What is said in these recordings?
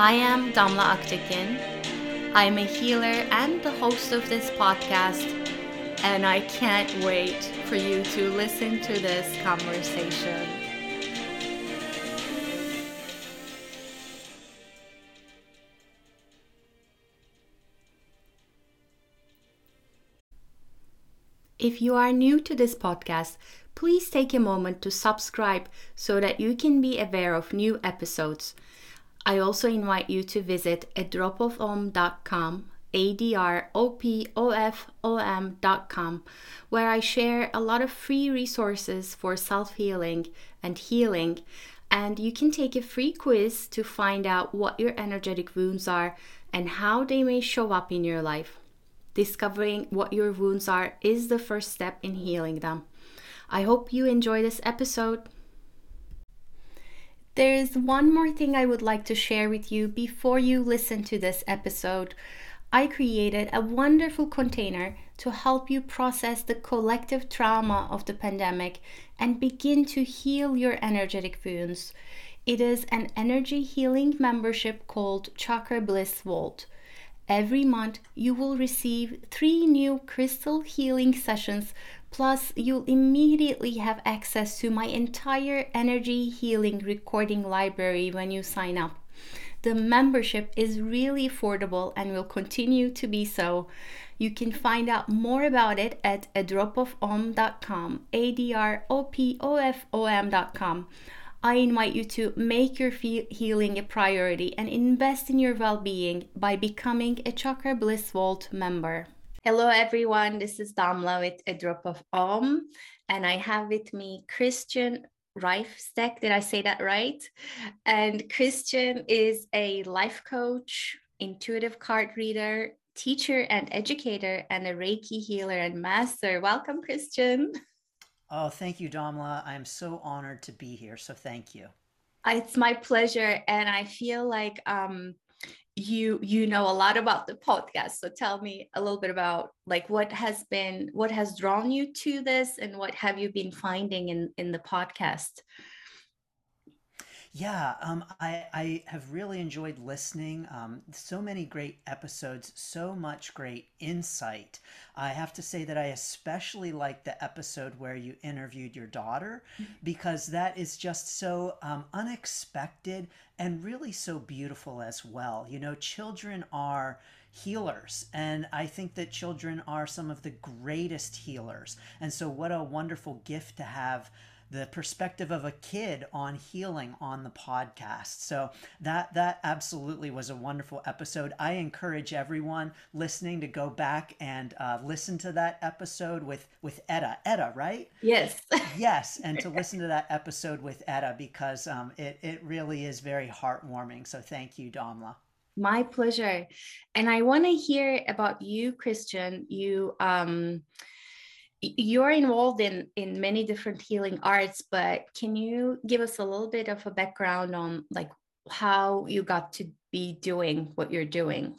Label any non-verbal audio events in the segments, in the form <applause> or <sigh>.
I am Damla Aktekin. I am a healer and the host of this podcast, and I can't wait for you to listen to this conversation. If you are new to this podcast, please take a moment to subscribe so that you can be aware of new episodes. I also invite you to visit adropofom.com, A-D-R-O-P-O-F-O-M.com, where I share a lot of free resources for self-healing and healing. And you can take a free quiz to find out what your energetic wounds are and how they may show up in your life. Discovering what your wounds are is the first step in healing them. I hope you enjoy this episode. There is one more thing I would like to share with you before you listen to this episode. I created a wonderful container to help you process the collective trauma of the pandemic and begin to heal your energetic wounds. It is an energy healing membership called Chakra Bliss Vault. Every month, you will receive three new crystal healing sessions, plus, you'll immediately have access to my entire energy healing recording library when you sign up. The membership is really affordable and will continue to be so. You can find out more about it at adropofom.com, A D R O P O F O M.com. I invite you to make your healing a priority and invest in your well being by becoming a Chakra Bliss Vault member. Hello, everyone. This is Damla with A Drop of Om, and I have with me Christian Reifsteck. Did I say that right? And Christian is a life coach, intuitive card reader, teacher and educator, and a Reiki healer and master. Welcome, Christian. Oh, thank you, Damla. I'm so honored to be here. So thank you. It's my pleasure. And I feel like um, you you know a lot about the podcast. So tell me a little bit about like what has been what has drawn you to this and what have you been finding in in the podcast? Yeah, um, I, I have really enjoyed listening. Um, so many great episodes, so much great insight. I have to say that I especially like the episode where you interviewed your daughter mm-hmm. because that is just so um, unexpected and really so beautiful as well. You know, children are healers. And I think that children are some of the greatest healers. And so, what a wonderful gift to have the perspective of a kid on healing on the podcast. So that that absolutely was a wonderful episode. I encourage everyone listening to go back and uh, listen to that episode with with Etta. Etta, right? Yes. <laughs> yes, and to listen to that episode with Etta because um, it it really is very heartwarming. So thank you, Damla. My pleasure. And I want to hear about you, Christian. You um you're involved in in many different healing arts but can you give us a little bit of a background on like how you got to be doing what you're doing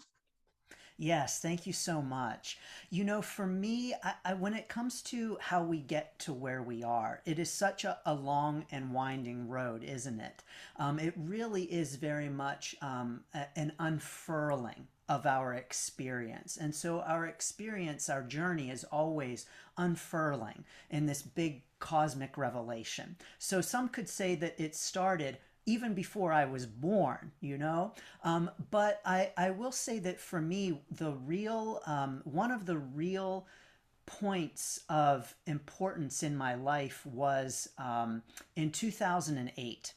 Yes, thank you so much. You know, for me, I, I, when it comes to how we get to where we are, it is such a, a long and winding road, isn't it? Um, it really is very much um, a, an unfurling of our experience. And so our experience, our journey is always unfurling in this big cosmic revelation. So some could say that it started even before I was born, you know. Um, but I, I will say that for me, the real, um, one of the real points of importance in my life was um, in 2008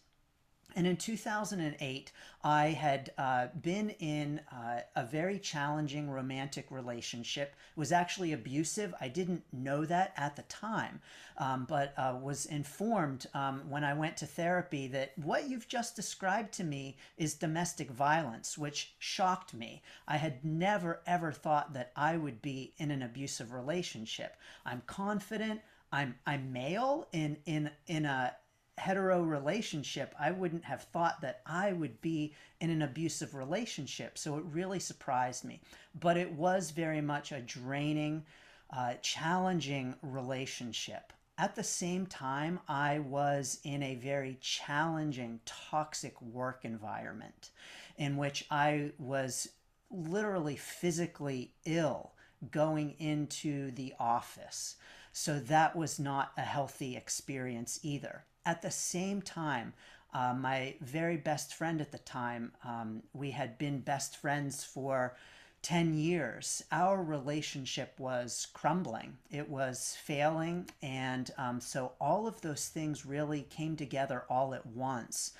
And in 2008, I had uh, been in uh, a very challenging romantic relationship. It was actually abusive. I didn't know that at the time, um, but uh, was informed um, when I went to therapy that what you've just described to me is domestic violence, which shocked me. I had never, ever thought that I would be in an abusive relationship. I'm confident. I'm, I'm male in, in, in a hetero relationship, I wouldn't have thought that I would be in an abusive relationship. So it really surprised me. But it was very much a draining, uh, challenging relationship. At the same time, I was in a very challenging, toxic work environment in which I was literally physically ill going into the office. So that was not a healthy experience either. At the same time, uh, my very best friend at the time, um, we had been best friends for 10 years. Our relationship was crumbling, it was failing. And um, so all of those things really came together all at once.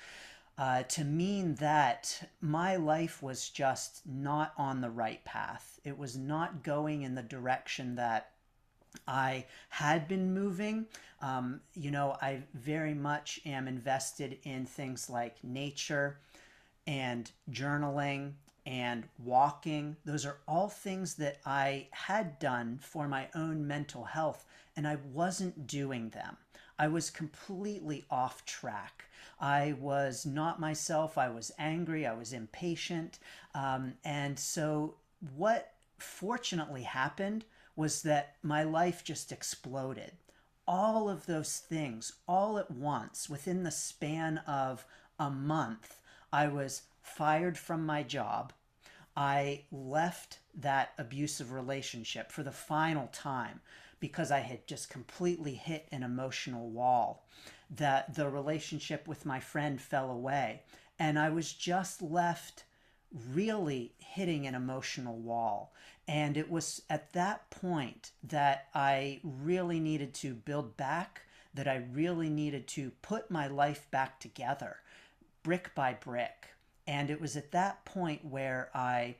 Uh, to mean that my life was just not on the right path. It was not going in the direction that I had been moving. Um, you know, I very much am invested in things like nature and journaling and walking. Those are all things that I had done for my own mental health, and I wasn't doing them. I was completely off track. I was not myself. I was angry. I was impatient. Um, and so, what fortunately happened was that my life just exploded. All of those things, all at once, within the span of a month, I was fired from my job. I left that abusive relationship for the final time because I had just completely hit an emotional wall. That the relationship with my friend fell away. And I was just left really hitting an emotional wall. And it was at that point that I really needed to build back, that I really needed to put my life back together, brick by brick. And it was at that point where I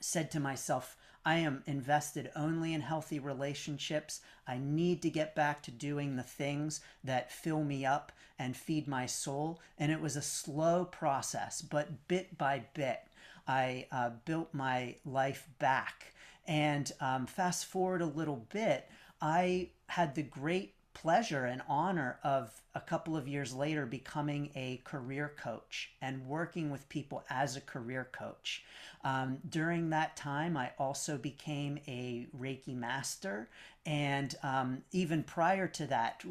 said to myself, I am invested only in healthy relationships. I need to get back to doing the things that fill me up and feed my soul. And it was a slow process, but bit by bit, I uh, built my life back. And um, fast forward a little bit, I had the great pleasure and honor of a couple of years later becoming a career coach and working with people as a career coach. Um, during that time, I also became a Reiki master. And um, even prior to that,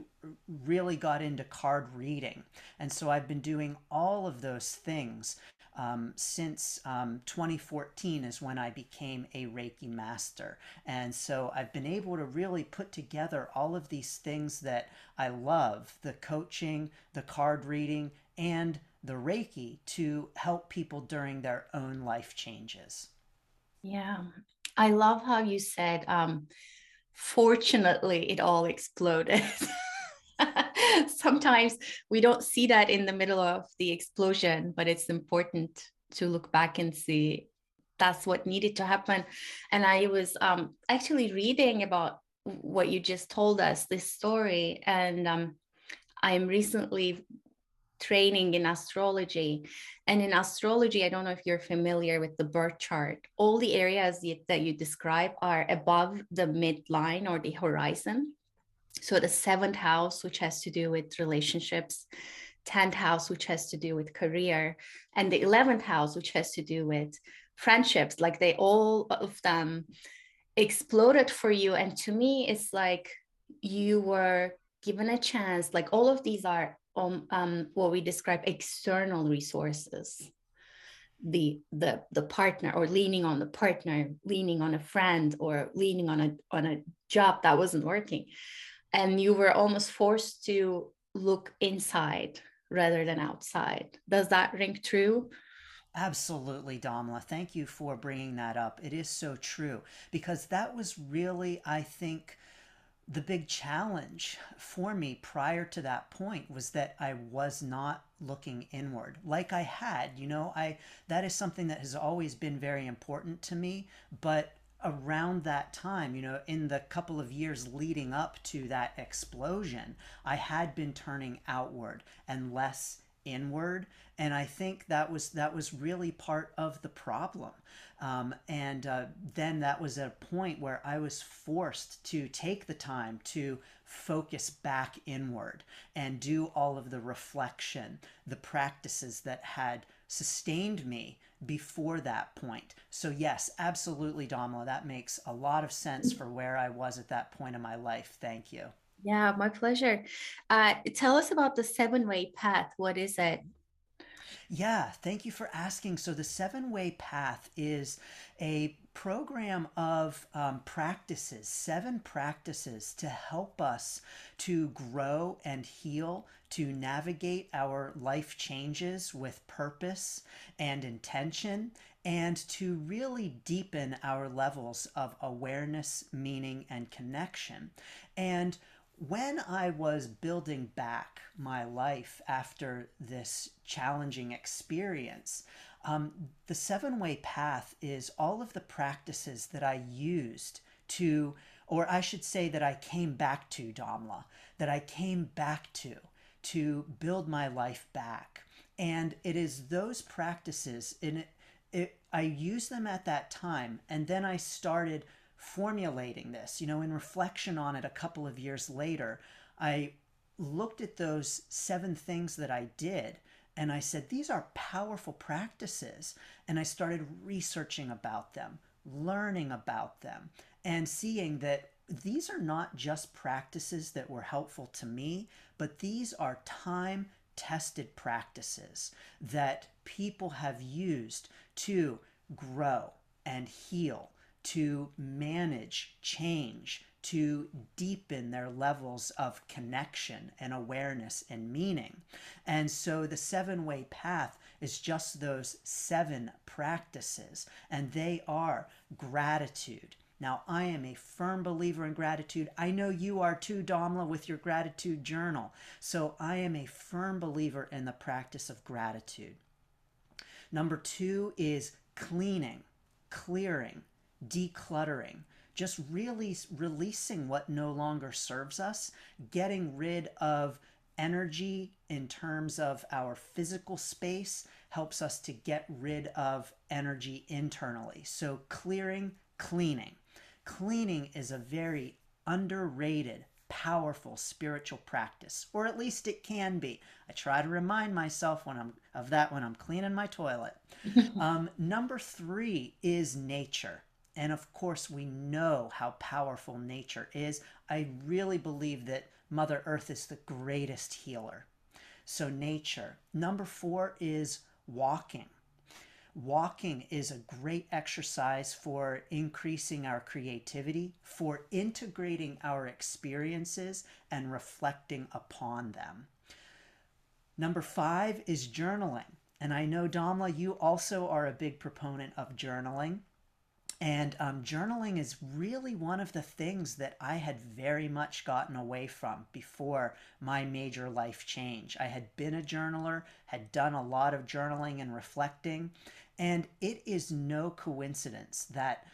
really got into card reading. And so I've been doing all of those things um, since um, 2014 is when I became a Reiki master. And so I've been able to really put together all of these things that I love the coaching, the card reading, and the Reiki to help people during their own life changes. Yeah. I love how you said, um, fortunately, it all <laughs> exploded. <laughs> sometimes we don't see that in the middle of the explosion, but it's important to look back and see that's what needed to happen. And I was um, actually reading about what you just told us, this story, and um, I'm recently training in astrology. And in astrology, I don't know if you're familiar with the birth chart. All the areas that you describe are above the midline or the horizon. So the seventh house, which has to do with relationships, 10th house, which has to do with career, and the 11th house, which has to do with friendships, like they all of them exploded for you. And to me, it's like you were given a chance, like all of these are um, um, what we describe external resources. The the the partner or leaning on the partner leaning on a friend or leaning on a on a job that wasn't working and you were almost forced to look inside rather than outside. Does that ring true? Absolutely, Damla. Thank you for bringing that up. It is so true because that was really, I think, the big challenge for me prior to that point was that I was not looking inward like I had you know I that is something that has always been very important to me but around that time you know in the couple of years leading up to that explosion I had been turning outward and less inward. And i think that was that was really part of the problem. Um, and uh, then that was a point where i was forced to take the time to focus back inward and do all of the reflection the practices that had sustained me before that point so yes absolutely Damla that makes a lot of sense for where i was at that point in my life thank you yeah, my pleasure. Uh, tell us about the seven way path. What is it? Yeah, thank you for asking. So, the seven way path is a program of um, practices, seven practices to help us to grow and heal, to navigate our life changes with purpose and intention, and to really deepen our levels of awareness, meaning, and connection. And when I was building back my life after this challenging experience, um, the seven way path is all of the practices that I used to, or I should say that I came back to, Damla, that I came back to, to build my life back. And it is those practices, in it, it, I used them at that time, and then I started formulating this. You know, in reflection on it a couple of years later, I looked at those seven things that I did and I said, these are powerful practices. And I started researching about them, learning about them, and seeing that these are not just practices that were helpful to me, but these are time tested practices that people have used to grow and heal to manage change, to deepen their levels of connection and awareness and meaning. And so the seven way path is just those seven practices, and they are gratitude. Now, I am a firm believer in gratitude. I know you are too, Damla, with your gratitude journal. So I am a firm believer in the practice of gratitude. Number two is cleaning, clearing, decluttering, just really releasing what no longer serves us, getting rid of energy in terms of our physical space helps us to get rid of energy internally. So, clearing, cleaning. Cleaning is a very underrated, powerful spiritual practice, or at least it can be. I try to remind myself when I'm of that when I'm cleaning my toilet. <laughs> um, number three is nature. And of course, we know how powerful nature is. I really believe that Mother Earth is the greatest healer. So, nature. Number four is walking. Walking is a great exercise for increasing our creativity, for integrating our experiences and reflecting upon them. Number five is journaling. And I know, Damla, you also are a big proponent of journaling. And um, journaling is really one of the things that I had very much gotten away from before my major life change. I had been a journaler, had done a lot of journaling and reflecting, and it is no coincidence that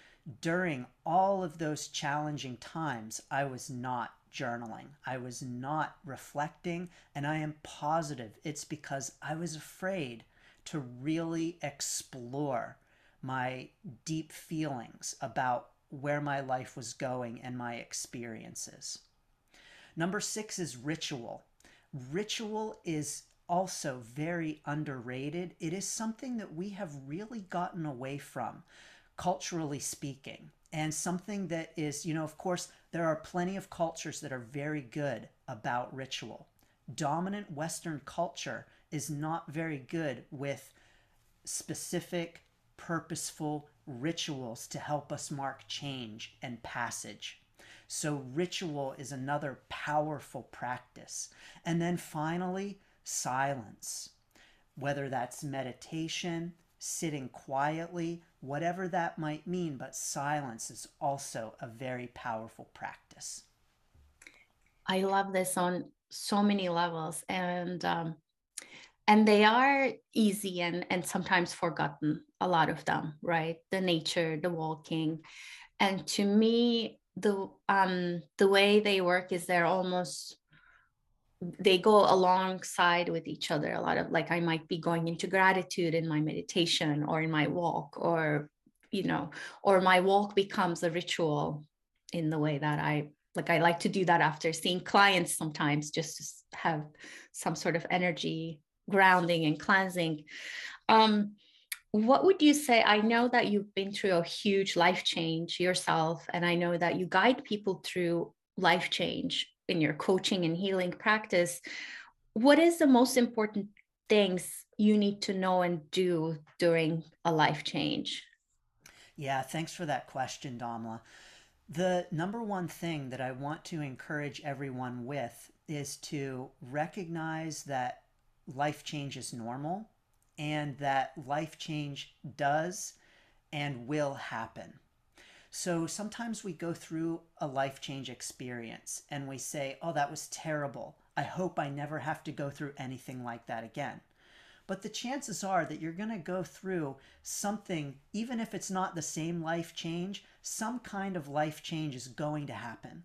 during all of those challenging times, I was not journaling. I was not reflecting, and I am positive it's because I was afraid to really explore my deep feelings about where my life was going and my experiences. Number six is ritual. Ritual is also very underrated. It is something that we have really gotten away from, culturally speaking, and something that is, you know, of course, there are plenty of cultures that are very good about ritual. Dominant Western culture is not very good with specific purposeful rituals to help us mark change and passage. So, ritual is another powerful practice. And then finally, silence. Whether that's meditation, sitting quietly, whatever that might mean, but silence is also a very powerful practice. I love this on so many levels, and um, and they are easy and and sometimes forgotten. A lot of them, right? The nature, the walking, and to me, the um the way they work is they're almost they go alongside with each other a lot of like i might be going into gratitude in my meditation or in my walk or you know or my walk becomes a ritual in the way that i like i like to do that after seeing clients sometimes just to have some sort of energy grounding and cleansing. Um what would you say? I know that you've been through a huge life change yourself and i know that you guide people through life change in your coaching and healing practice. What is the most important things you need to know and do during a life change? Yeah thanks for that question damla the number one thing that i want to encourage everyone with is to recognize that life change is normal and that life change does and will happen so sometimes we go through a life change experience and we say, oh, that was terrible. I hope I never have to go through anything like that again. But the chances are that you're going to go through something, even if it's not the same life change, some kind of life change is going to happen.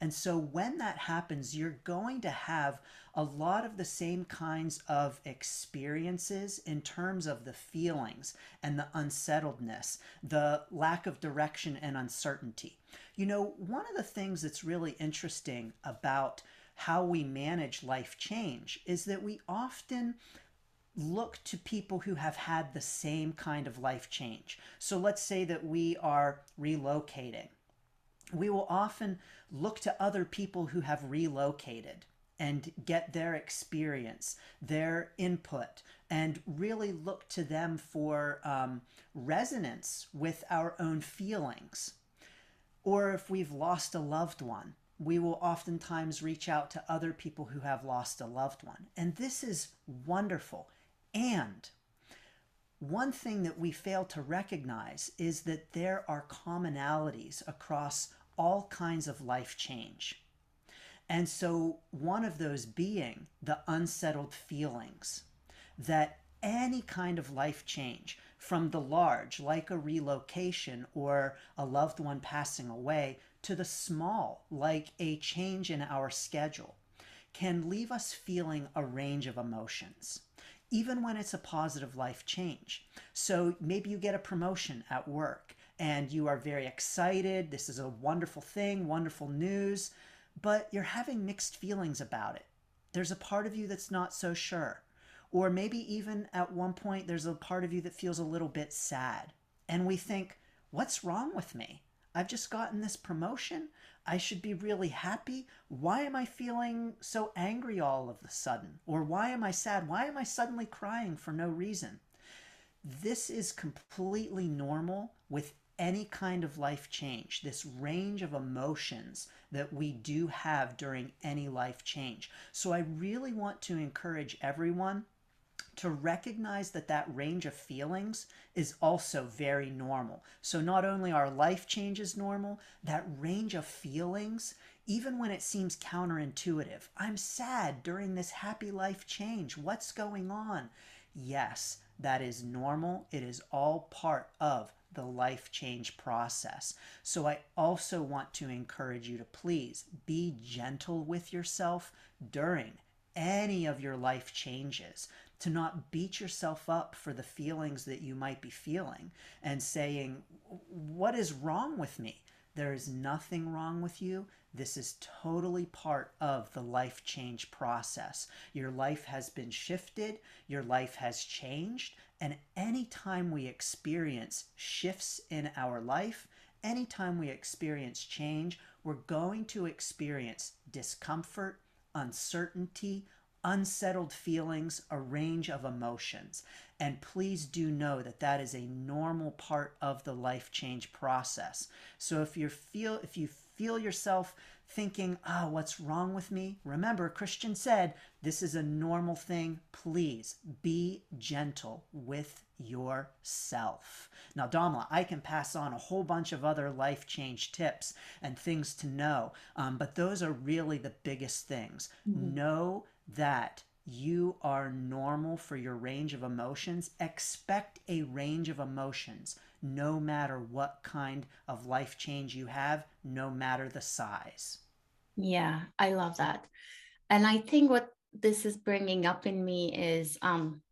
And so when that happens, you're going to have a lot of the same kinds of experiences in terms of the feelings and the unsettledness, the lack of direction and uncertainty. You know, one of the things that's really interesting about how we manage life change is that we often look to people who have had the same kind of life change. So let's say that we are relocating we will often look to other people who have relocated and get their experience, their input, and really look to them for um, resonance with our own feelings. Or if we've lost a loved one, we will oftentimes reach out to other people who have lost a loved one. And this is wonderful. And one thing that we fail to recognize is that there are commonalities across all kinds of life change. And so, one of those being the unsettled feelings that any kind of life change, from the large, like a relocation or a loved one passing away, to the small, like a change in our schedule, can leave us feeling a range of emotions, even when it's a positive life change. So maybe you get a promotion at work and you are very excited. This is a wonderful thing, wonderful news, but you're having mixed feelings about it. There's a part of you that's not so sure. Or maybe even at one point, there's a part of you that feels a little bit sad. And we think, what's wrong with me? I've just gotten this promotion. I should be really happy. Why am I feeling so angry all of a sudden? Or why am I sad? Why am I suddenly crying for no reason? This is completely normal with any kind of life change, this range of emotions that we do have during any life change. So I really want to encourage everyone to recognize that that range of feelings is also very normal. So not only our life change is normal, that range of feelings, even when it seems counterintuitive. I'm sad during this happy life change. What's going on? Yes, that is normal. It is all part of the life change process. So I also want to encourage you to please be gentle with yourself during any of your life changes to not beat yourself up for the feelings that you might be feeling and saying, What is wrong with me? There is nothing wrong with you. This is totally part of the life change process. Your life has been shifted, your life has changed, and anytime we experience shifts in our life, anytime we experience change, we're going to experience discomfort, uncertainty, unsettled feelings, a range of emotions. And please do know that that is a normal part of the life change process. So if you feel if you feel yourself thinking, oh, what's wrong with me? Remember, Christian said, this is a normal thing. Please be gentle with yourself. Now, Damla, I can pass on a whole bunch of other life change tips and things to know, um, but those are really the biggest things. Mm-hmm. Know that you are normal for your range of emotions. Expect a range of emotions no matter what kind of life change you have, no matter the size. Yeah, I love that. And I think what this is bringing up in me is um,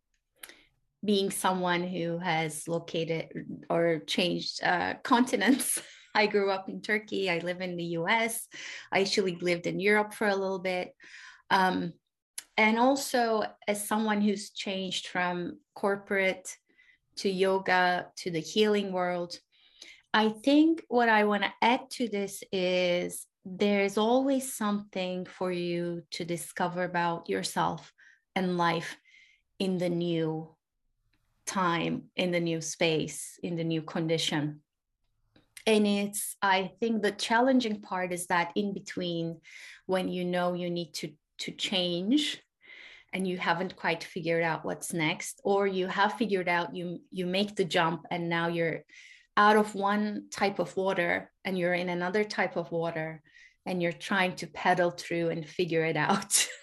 being someone who has located or changed uh, continents. <laughs> I grew up in Turkey. I live in the US. I actually lived in Europe for a little bit. Um, and also, as someone who's changed from corporate to yoga to the healing world. I think what I want to add to this is there's always something for you to discover about yourself and life in the new time, in the new space, in the new condition. And it's, I think the challenging part is that in between, when you know you need to, to change and you haven't quite figured out what's next or you have figured out you you make the jump and now you're out of one type of water and you're in another type of water and you're trying to pedal through and figure it out. <laughs>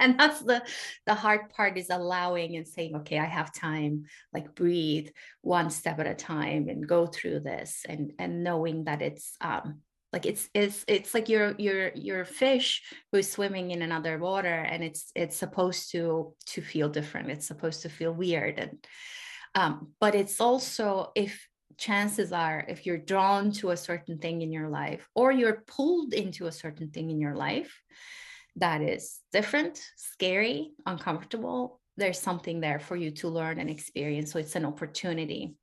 And that's the the hard part is allowing and saying okay i have time like breathe one step at a time and go through this and and knowing that it's um like it's it's it's like you're you're you're a fish who's swimming in another water and it's it's supposed to to feel different. It's supposed to feel weird. And um but it's also if chances are if you're drawn to a certain thing in your life or you're pulled into a certain thing in your life that is different scary uncomfortable there's something there for you to learn and experience. So it's an opportunity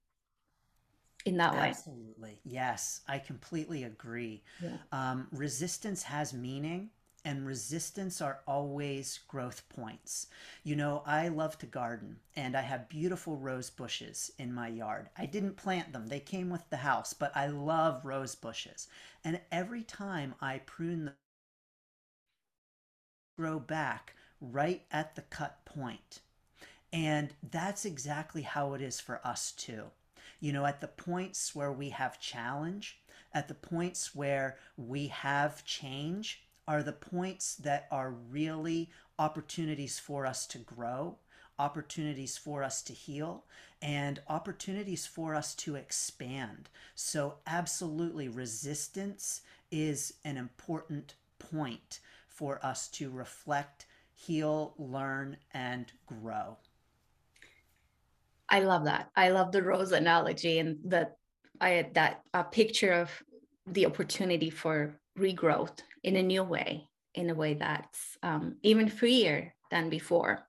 in that way. Absolutely. Yes, I completely agree. Yeah. Um, resistance has meaning and resistance are always growth points. You know, I love to garden and I have beautiful rose bushes in my yard. I didn't plant them, they came with the house, but I love rose bushes. And every time I prune them, grow back right at the cut point. And that's exactly how it is for us too you know, at the points where we have challenge, at the points where we have change, are the points that are really opportunities for us to grow, opportunities for us to heal, and opportunities for us to expand. So, absolutely, resistance is an important point for us to reflect, heal, learn, and grow. I love that. I love the rose analogy and that I that uh, picture of the opportunity for regrowth in a new way, in a way that's um, even freer than before.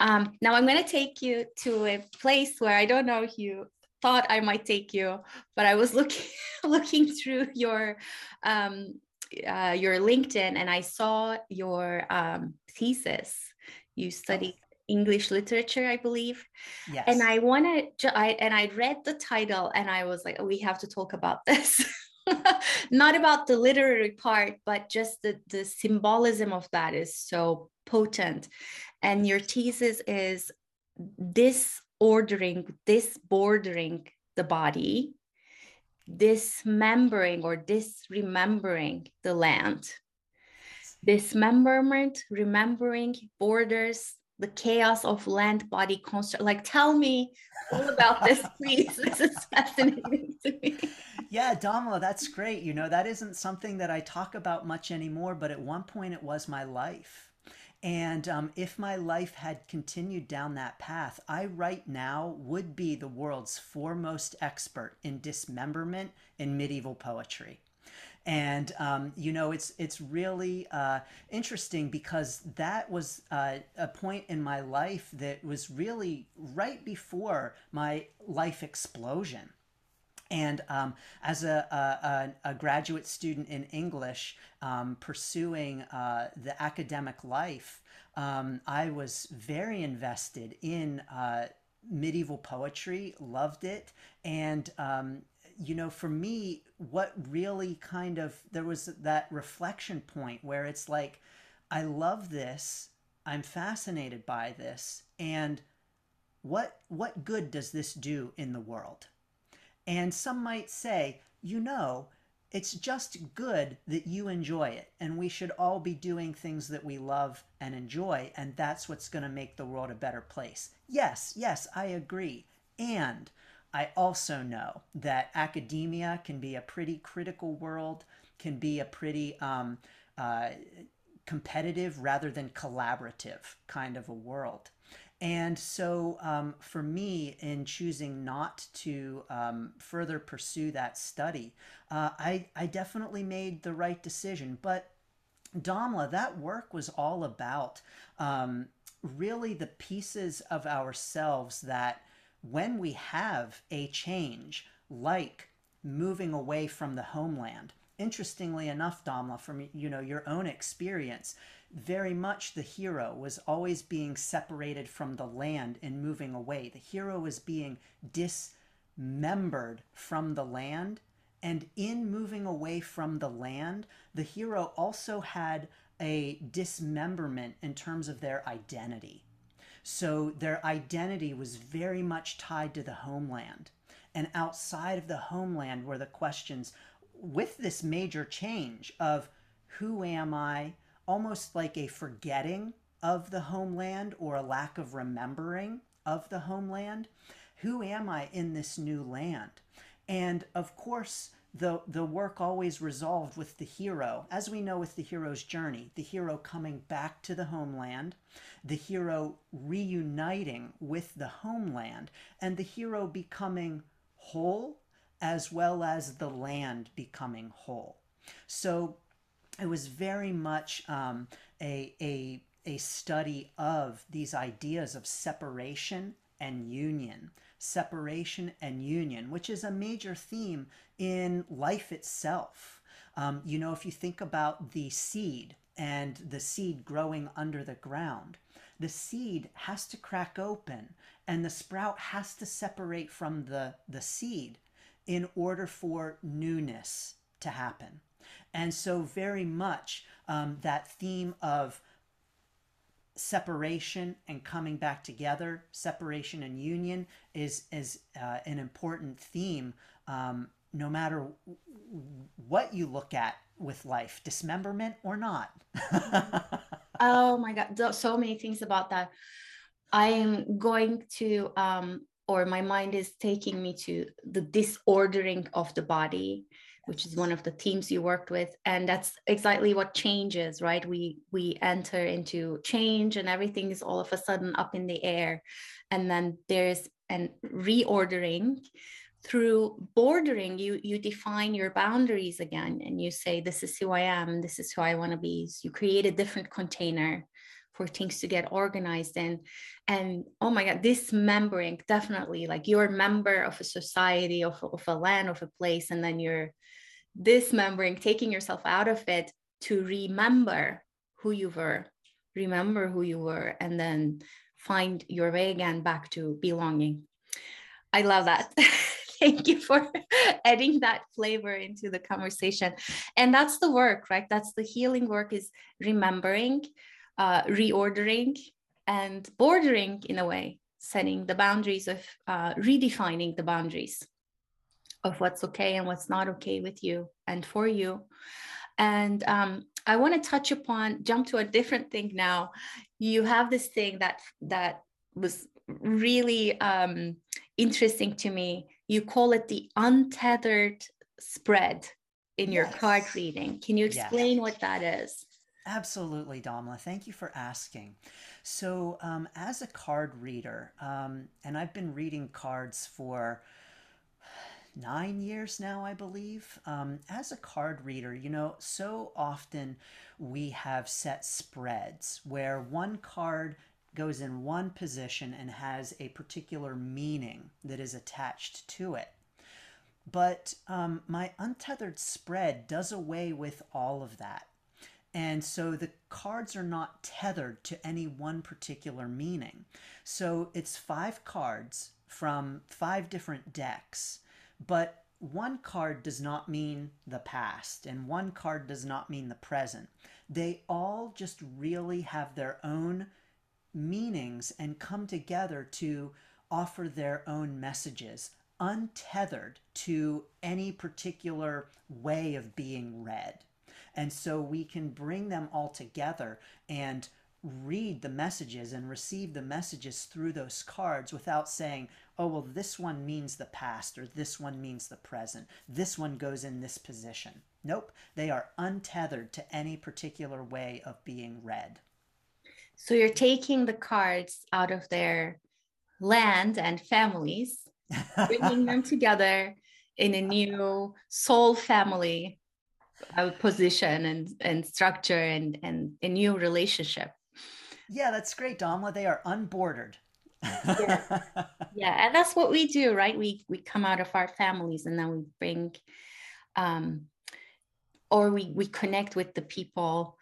Um, now I'm going to take you to a place where I don't know if you thought I might take you, but I was looking <laughs> looking through your um, uh, your LinkedIn and I saw your um, thesis. You studied English literature, I believe. Yes. And I wanted to, I and I read the title and I was like, oh, we have to talk about <laughs> this. Not about the literary part, but just the, the symbolism of that is so potent. And your thesis is disordering, disbordering the body, dismembering or disremembering the land dismemberment, remembering borders, the chaos of land body construct like tell me all about this <laughs> please. This is fascinating to me. Yeah Damla that's great you know that isn't something that I talk about much anymore but at one point it was my life. And um, if my life had continued down that path, I right now would be the world's foremost expert in dismemberment in medieval poetry and um, you know it's it's really uh, interesting because that was uh, a point in my life that was really right before my life explosion. And um, as a, a, a, graduate student in English, um, pursuing uh, the academic life, um, I was very invested in uh, medieval poetry, loved it, and um, you know, for me, what really kind of there was that reflection point where it's like, I love this, I'm fascinated by this, and what what good does this do in the world? And some might say, you know, it's just good that you enjoy it. And we should all be doing things that we love and enjoy. And that's what's going to make the world a better place. Yes, yes, I agree. And I also know that academia can be a pretty critical world, can be a pretty um, uh, competitive rather than collaborative kind of a world. And so, um, for me, in choosing not to um, further pursue that study, uh, I, I definitely made the right decision. But Damla, that work was all about um, really the pieces of ourselves that when we have a change, like moving away from the homeland, interestingly enough, Damla, from you know your own experience, very much the hero was always being separated from the land and moving away. The hero was being dismembered from the land. And in moving away from the land, the hero also had a dismemberment in terms of their identity. So their identity was very much tied to the homeland. And outside of the homeland were the questions with this major change of who am I? almost like a forgetting of the homeland or a lack of remembering of the homeland. Who am I in this new land? And of course, the, the work always resolved with the hero, as we know with the hero's journey, the hero coming back to the homeland, the hero reuniting with the homeland, and the hero becoming whole as well as the land becoming whole. So it was very much um, a, a, a study of these ideas of separation and union. Separation and union, which is a major theme in life itself. Um, you know, if you think about the seed and the seed growing under the ground, the seed has to crack open and the sprout has to separate from the, the seed in order for newness to happen. And so, very much um, that theme of separation and coming back together, separation and union, is is uh, an important theme. Um, no matter what you look at with life, dismemberment or not. <laughs> oh my God, so many things about that. I am going to, um, or my mind is taking me to the disordering of the body which is one of the teams you worked with and that's exactly what changes right? We we enter into change and everything is all of a sudden up in the air. And then there's an reordering. Through bordering you you define your boundaries again and you say this is who i am. This is who i want to be. So you create a different container for things to get organized in. And oh my god dismembering definitely like you're a member of a society of, of a land of a place and then you're dismembering taking yourself out of it to remember who you were remember who you were and then find your way again back to belonging. I love that. <laughs> Thank you for <laughs> adding that flavor into the conversation. And that's the work right? That's the healing work is remembering uh, reordering and bordering in a way, setting the boundaries of uh, redefining the boundaries of what's okay and what's not okay with you and for you. And um, I want to touch upon, jump to a different thing now. You have this thing that that was really um, interesting to me. You call it the untethered spread in your yes. card reading. Can you explain yes. what that is? Absolutely, Damla. Thank you for asking. So, um, as a card reader, um, and I've been reading cards for nine years now, I believe. Um, as a card reader, you know, so often we have set spreads where one card goes in one position and has a particular meaning that is attached to it. But um, my untethered spread does away with all of that. And so the cards are not tethered to any one particular meaning. So it's five cards from five different decks, but one card does not mean the past, and one card does not mean the present. They all just really have their own meanings and come together to offer their own messages, untethered to any particular way of being read. And so we can bring them all together and read the messages and receive the messages through those cards without saying, oh, well, this one means the past or this one means the present. This one goes in this position. Nope, they are untethered to any particular way of being read. So you're taking the cards out of their land and families, <laughs> bringing them together in a new soul family uh, position and, and structure and, and a new relationship. Yeah, that's great, Damla. They are unbordered. yeah. <laughs> yeah, and that's what we do, right? We we come out of our families and then we bring um or we we connect with the people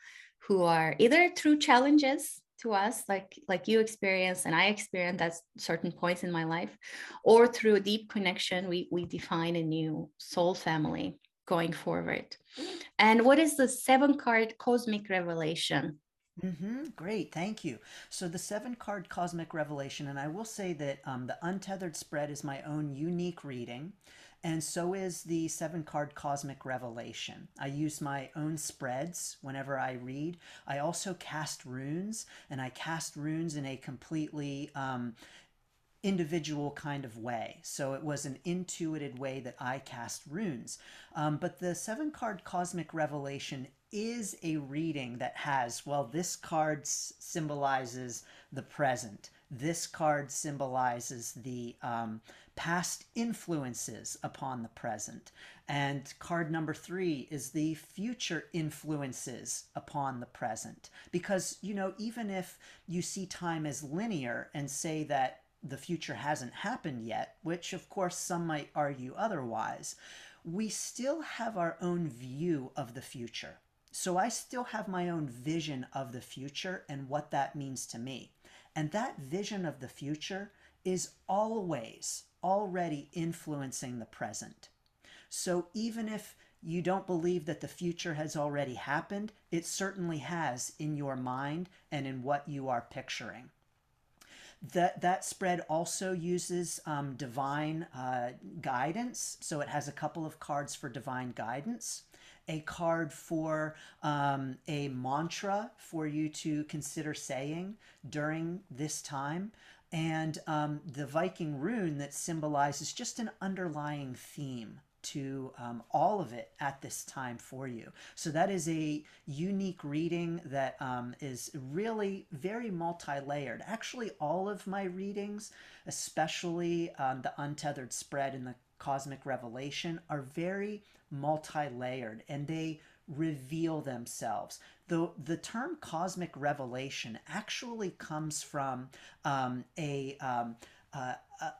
who are either through challenges to us like like you experience and i experienced at certain points in my life or through a deep connection we we define a new soul family going forward and what is the seven card cosmic revelation Mm-hmm. Great, thank you. So the seven card cosmic revelation, and I will say that um, the untethered spread is my own unique reading, and so is the seven card cosmic revelation. I use my own spreads whenever I read. I also cast runes, and I cast runes in a completely um, individual kind of way. So it was an intuited way that I cast runes. Um, but the seven card cosmic revelation is a reading that has, well, this card symbolizes the present. This card symbolizes the um, past influences upon the present. And card number three is the future influences upon the present. Because, you know, even if you see time as linear and say that the future hasn't happened yet, which of course some might argue otherwise, we still have our own view of the future. So I still have my own vision of the future and what that means to me. And that vision of the future is always already influencing the present. So even if you don't believe that the future has already happened, it certainly has in your mind and in what you are picturing. That, that spread also uses um, divine uh, guidance. So it has a couple of cards for divine guidance a card for um, a mantra for you to consider saying during this time, and um, the Viking rune that symbolizes just an underlying theme to um, all of it at this time for you. So that is a unique reading that um, is really very multi-layered. Actually, all of my readings, especially um, the untethered spread and the cosmic revelation, are very multi-layered and they reveal themselves. The, the term cosmic revelation actually comes from um, a, uh,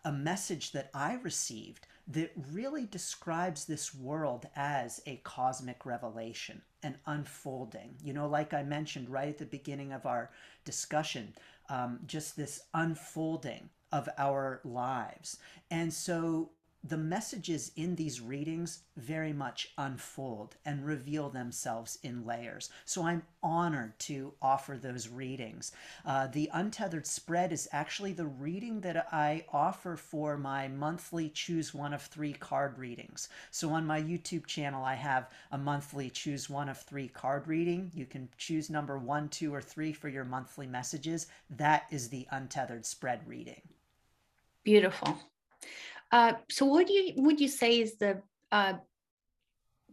a message that I received that really describes this world as a cosmic revelation, an unfolding. You know, like I mentioned right at the beginning of our discussion, um, just this unfolding of our lives. And so the messages in these readings very much unfold and reveal themselves in layers. So I'm honored to offer those readings. Uh, the Untethered Spread is actually the reading that I offer for my monthly Choose One of Three card readings. So on my YouTube channel, I have a monthly Choose One of Three card reading. You can choose number one, two, or three for your monthly messages. That is the Untethered Spread reading. Beautiful. Uh, so what do you would you say is the uh,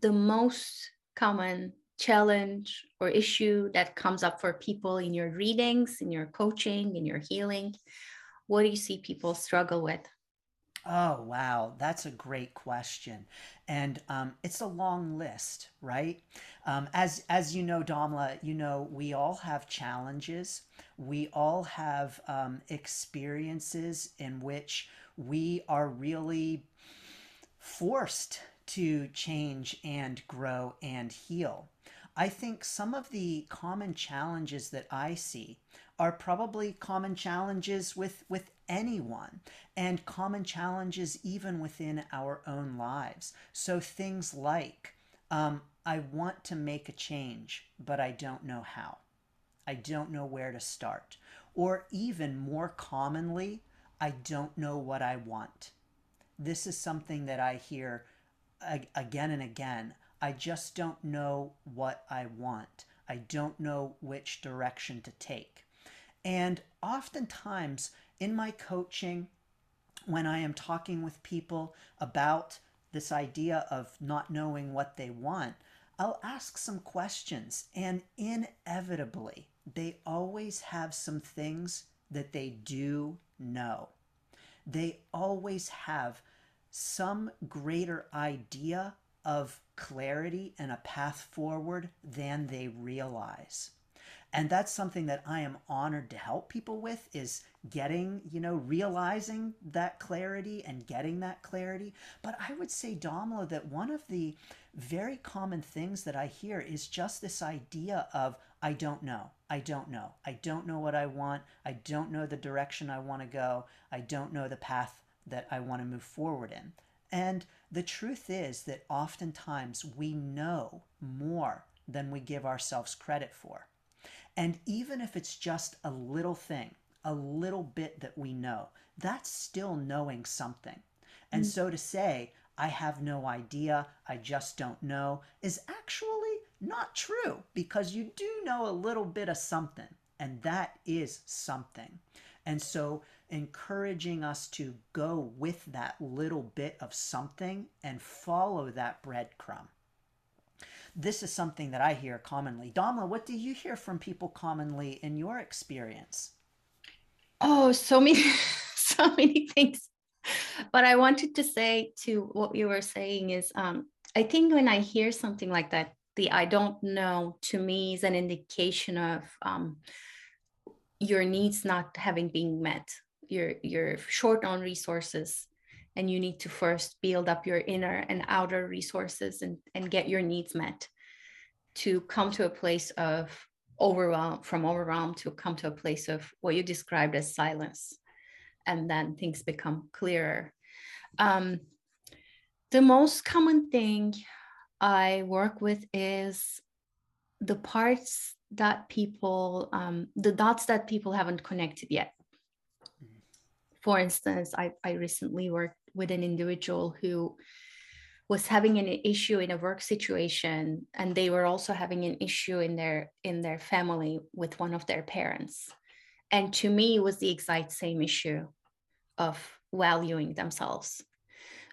the most common challenge or issue that comes up for people in your readings, in your coaching, in your healing? What do you see people struggle with? Oh, wow. That's a great question. And um, it's a long list, right? Um, as, as you know, Damla, you know, we all have challenges. We all have um, experiences in which we are really forced to change and grow and heal. I think some of the common challenges that I see are probably common challenges with, with anyone and common challenges even within our own lives. So things like, um, I want to make a change, but I don't know how. I don't know where to start. Or even more commonly, I don't know what I want. This is something that I hear again and again. I just don't know what I want. I don't know which direction to take. And oftentimes in my coaching, when I am talking with people about this idea of not knowing what they want, I'll ask some questions, and inevitably, they always have some things that they do know. They always have some greater idea of clarity and a path forward than they realize and that's something that i am honored to help people with is getting you know realizing that clarity and getting that clarity but i would say Damla that one of the very common things that i hear is just this idea of i don't know. I don't know. I don't know what i want. I don't know the direction i want to go. I don't know the path that i want to move forward in. And the truth is that oftentimes we know more than we give ourselves credit for. And even if it's just a little thing, a little bit that we know, that's still knowing something. And mm. so to say, I have no idea, I just don't know, is actually not true because you do know a little bit of something, and that is something. And so, encouraging us to go with that little bit of something and follow that breadcrumb this is something that I hear commonly. Damla, what do you hear from people commonly in your experience? Oh, so many, <laughs> so many things. But I wanted to say to what you were saying is, um, I think when I hear something like that, the I don't know to me is an indication of um, your needs not having been met. You're you're short on resources, and you need to first build up your inner and outer resources and, and get your needs met. To come to a place of overwhelm from overwhelm to come to a place of what you described as silence. And then things become clearer. Um, the most common thing i work with is the parts that people um, the dots that people haven't connected yet. For instance I, I recently worked with an individual who was having an issue in a work situation and they were also having an issue in their in their family with one of their parents. And to me it was the exact same issue of valuing themselves.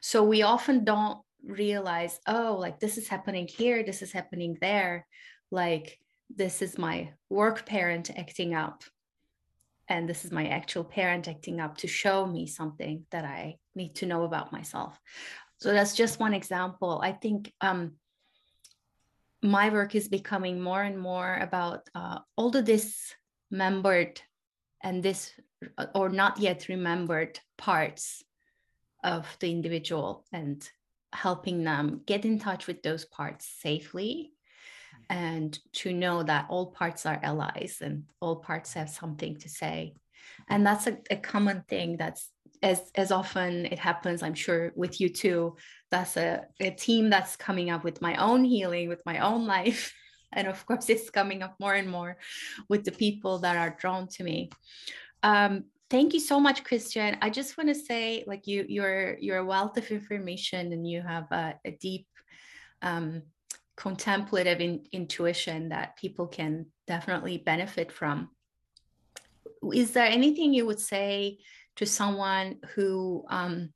So we often don't realize oh like this is happening here this is happening there like this is my work parent acting up and this is my actual parent acting up to show me something that I need to know about myself. So that's just one example. I think um, my work is becoming more and more about uh, all the dismembered and this or not yet remembered parts of the individual and helping them get in touch with those parts safely and to know that all parts are allies and all parts have something to say. And that's a, a common thing that's as as often it happens i'm sure with you too that's a, a team that's coming up with my own healing with my own life. <laughs> And of course it's coming up more and more with the people that are drawn to me. Um, thank you so much christian i just want to say like you you're you're a wealth of information and you have a, a deep um, contemplative in, intuition that people can definitely benefit from. Is there anything you would say to someone who um,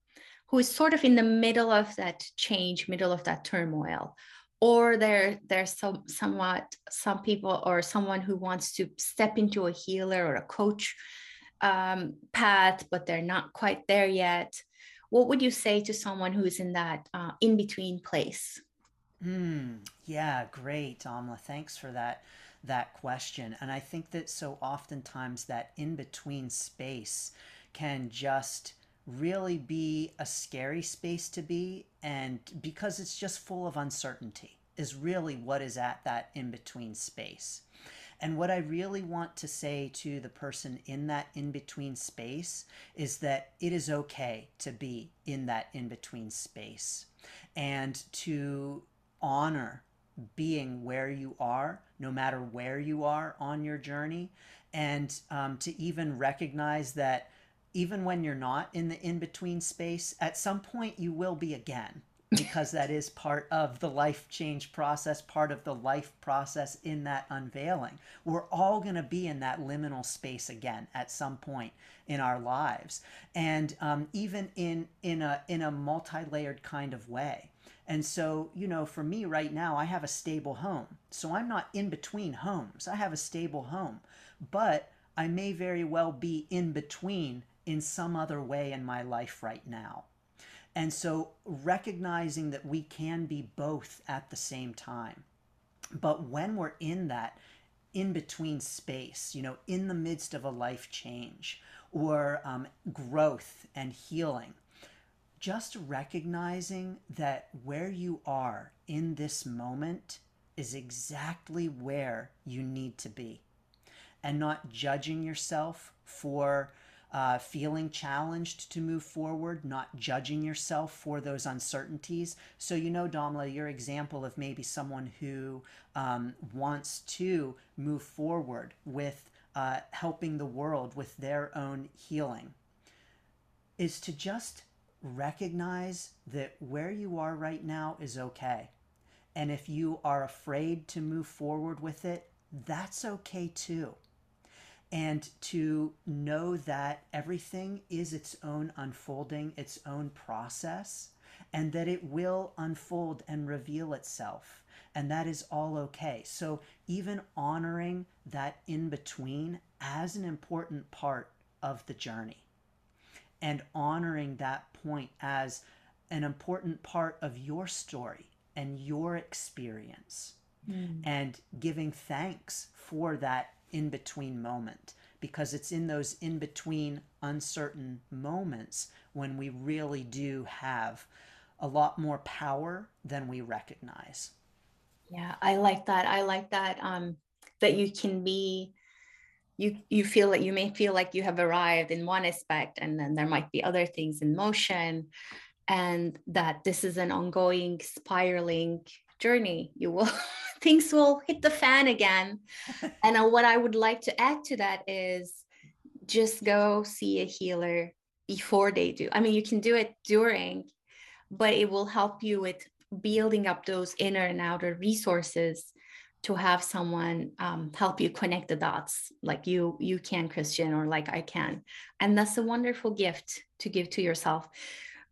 who is sort of in the middle of that change, middle of that turmoil, or there there's some somewhat some people or someone who wants to step into a healer or a coach um, path, but they're not quite there yet. What would you say to someone who is in that uh, in between place? Mm, yeah, great, Damla. Thanks for that that question. And I think that so oftentimes that in between space can just really be a scary space to be and because it's just full of uncertainty is really what is at that in between space. And what I really want to say to the person in that in between space is that it is okay to be in that in between space. And to honor being where you are, no matter where you are on your journey, and um, to even recognize that even when you're not in the in between space, at some point you will be again because that is part of the life change process, part of the life process in that unveiling. We're all going to be in that liminal space again at some point in our lives, and um, even in in a in a multi-layered kind of way. And so, you know, for me right now, I have a stable home. So I'm not in between homes. I have a stable home, but I may very well be in between in some other way in my life right now. And so recognizing that we can be both at the same time. But when we're in that in between space, you know, in the midst of a life change or um, growth and healing, just recognizing that where you are in this moment is exactly where you need to be and not judging yourself for uh, feeling challenged to move forward, not judging yourself for those uncertainties. So, you know, Damla, your example of maybe someone who um, wants to move forward with uh, helping the world with their own healing is to just recognize that where you are right now is okay. And if you are afraid to move forward with it, that's okay too. And to know that everything is its own unfolding, its own process, and that it will unfold and reveal itself. And that is all okay. So, even honoring that in between as an important part of the journey and honoring that point as an important part of your story and your experience mm. and giving thanks for that in between moment because it's in those in between uncertain moments when we really do have a lot more power than we recognize. Yeah, I like that. I like that um that you can be you you feel that you may feel like you have arrived in one aspect and then there might be other things in motion and that this is an ongoing spiraling journey you will <laughs> things will hit the fan again. <laughs> And uh, what i would like to add to that is just go see a healer before they do. I mean you can do it during but it will help you with building up those inner and outer resources to have someone um, help you connect the dots like you you can christian or like i can. And that's a wonderful gift to give to yourself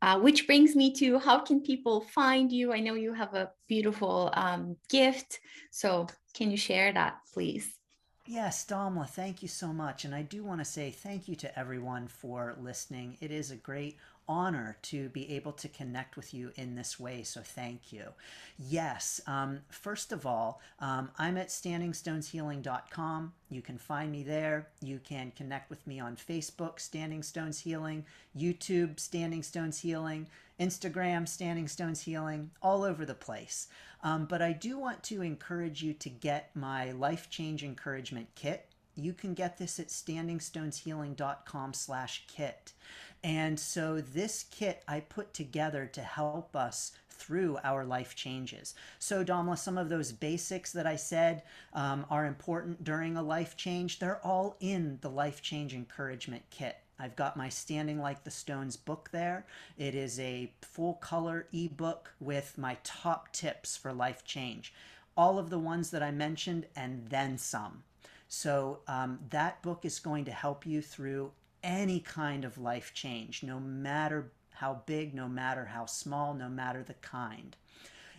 uh, which brings me to how can people find you? I know you have a beautiful um, gift so can you share that please Yes, Damla, thank you so much. And I do want to say thank you to everyone for listening. It is a great honor to be able to connect with you in this way. So thank you. Yes, um, first of all, um, I'm at standingstoneshealing.com. You can find me there. You can connect with me on Facebook, Standing Stones Healing, YouTube, Standing Stones Healing, Instagram, Standing Stones Healing, all over the place. Um, but I do want to encourage you to get my Life Change Encouragement Kit. You can get this at standingstoneshealing.com slash kit. And so this kit I put together to help us through our life changes. So, Damla, some of those basics that I said um, are important during a life change, they're all in the Life Change Encouragement Kit. I've got my Standing Like the Stones book there. It is a full color ebook with my top tips for life change. All of the ones that I mentioned and then some. So, um, that book is going to help you through any kind of life change, no matter how big, no matter how small, no matter the kind.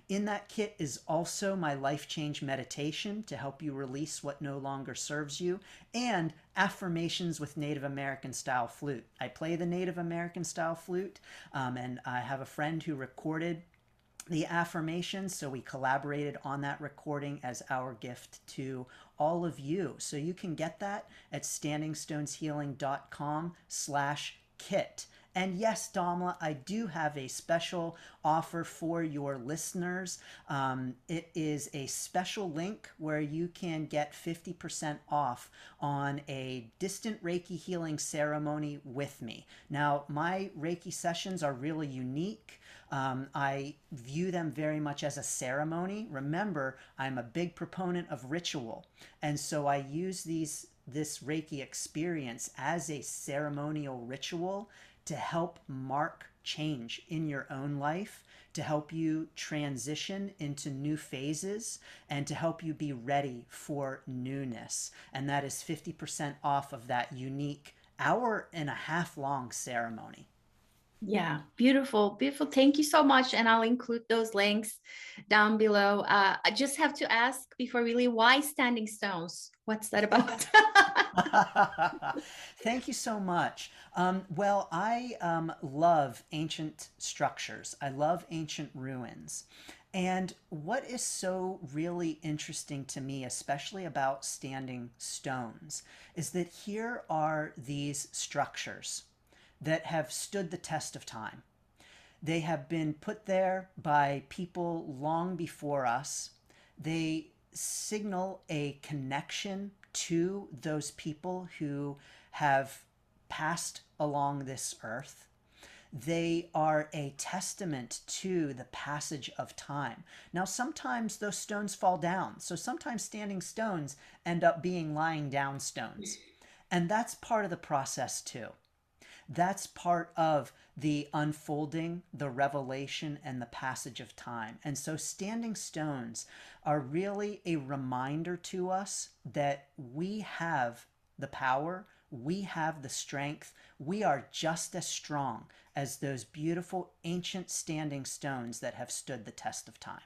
In that kit is also my life change meditation to help you release what no longer serves you and affirmations with Native American style flute. I play the Native American style flute um, and I have a friend who recorded the affirmations. So we collaborated on that recording as our gift to all of you. So you can get that at standingstoneshealing.com slash kit. And yes, Damla, I do have a special offer for your listeners. Um, it is a special link where you can get 50% off on a distant Reiki healing ceremony with me. Now, my Reiki sessions are really unique. Um, I view them very much as a ceremony. Remember, I'm a big proponent of ritual. And so I use these this Reiki experience as a ceremonial ritual to help mark change in your own life, to help you transition into new phases, and to help you be ready for newness. And that is 50% off of that unique hour and a half long ceremony. Yeah, beautiful, beautiful. Thank you so much. And I'll include those links down below. Uh, I just have to ask before we leave why standing stones? What's that about? <laughs> <laughs> Thank you so much. Um, well, I um, love ancient structures, I love ancient ruins. And what is so really interesting to me, especially about standing stones, is that here are these structures that have stood the test of time. They have been put there by people long before us. They signal a connection to those people who have passed along this earth. They are a testament to the passage of time. Now, sometimes those stones fall down. So sometimes standing stones end up being lying down stones. And that's part of the process too. That's part of the unfolding, the revelation, and the passage of time. And so, standing stones are really a reminder to us that we have the power, we have the strength, we are just as strong as those beautiful ancient standing stones that have stood the test of time.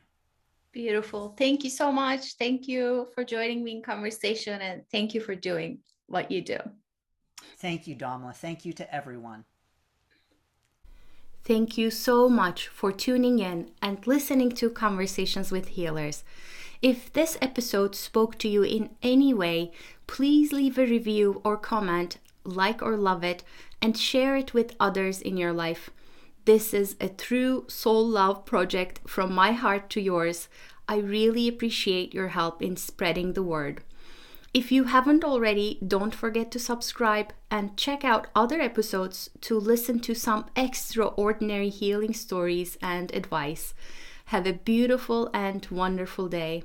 Beautiful. Thank you so much. Thank you for joining me in conversation and thank you for doing what you do. Thank you, Damla. Thank you to everyone. Thank you so much for tuning in and listening to Conversations with Healers. If this episode spoke to you in any way, please leave a review or comment, like or love it, and share it with others in your life. This is a true soul love project from my heart to yours. I really appreciate your help in spreading the word. If you haven't already, don't forget to subscribe and check out other episodes to listen to some extraordinary healing stories and advice. Have a beautiful and wonderful day.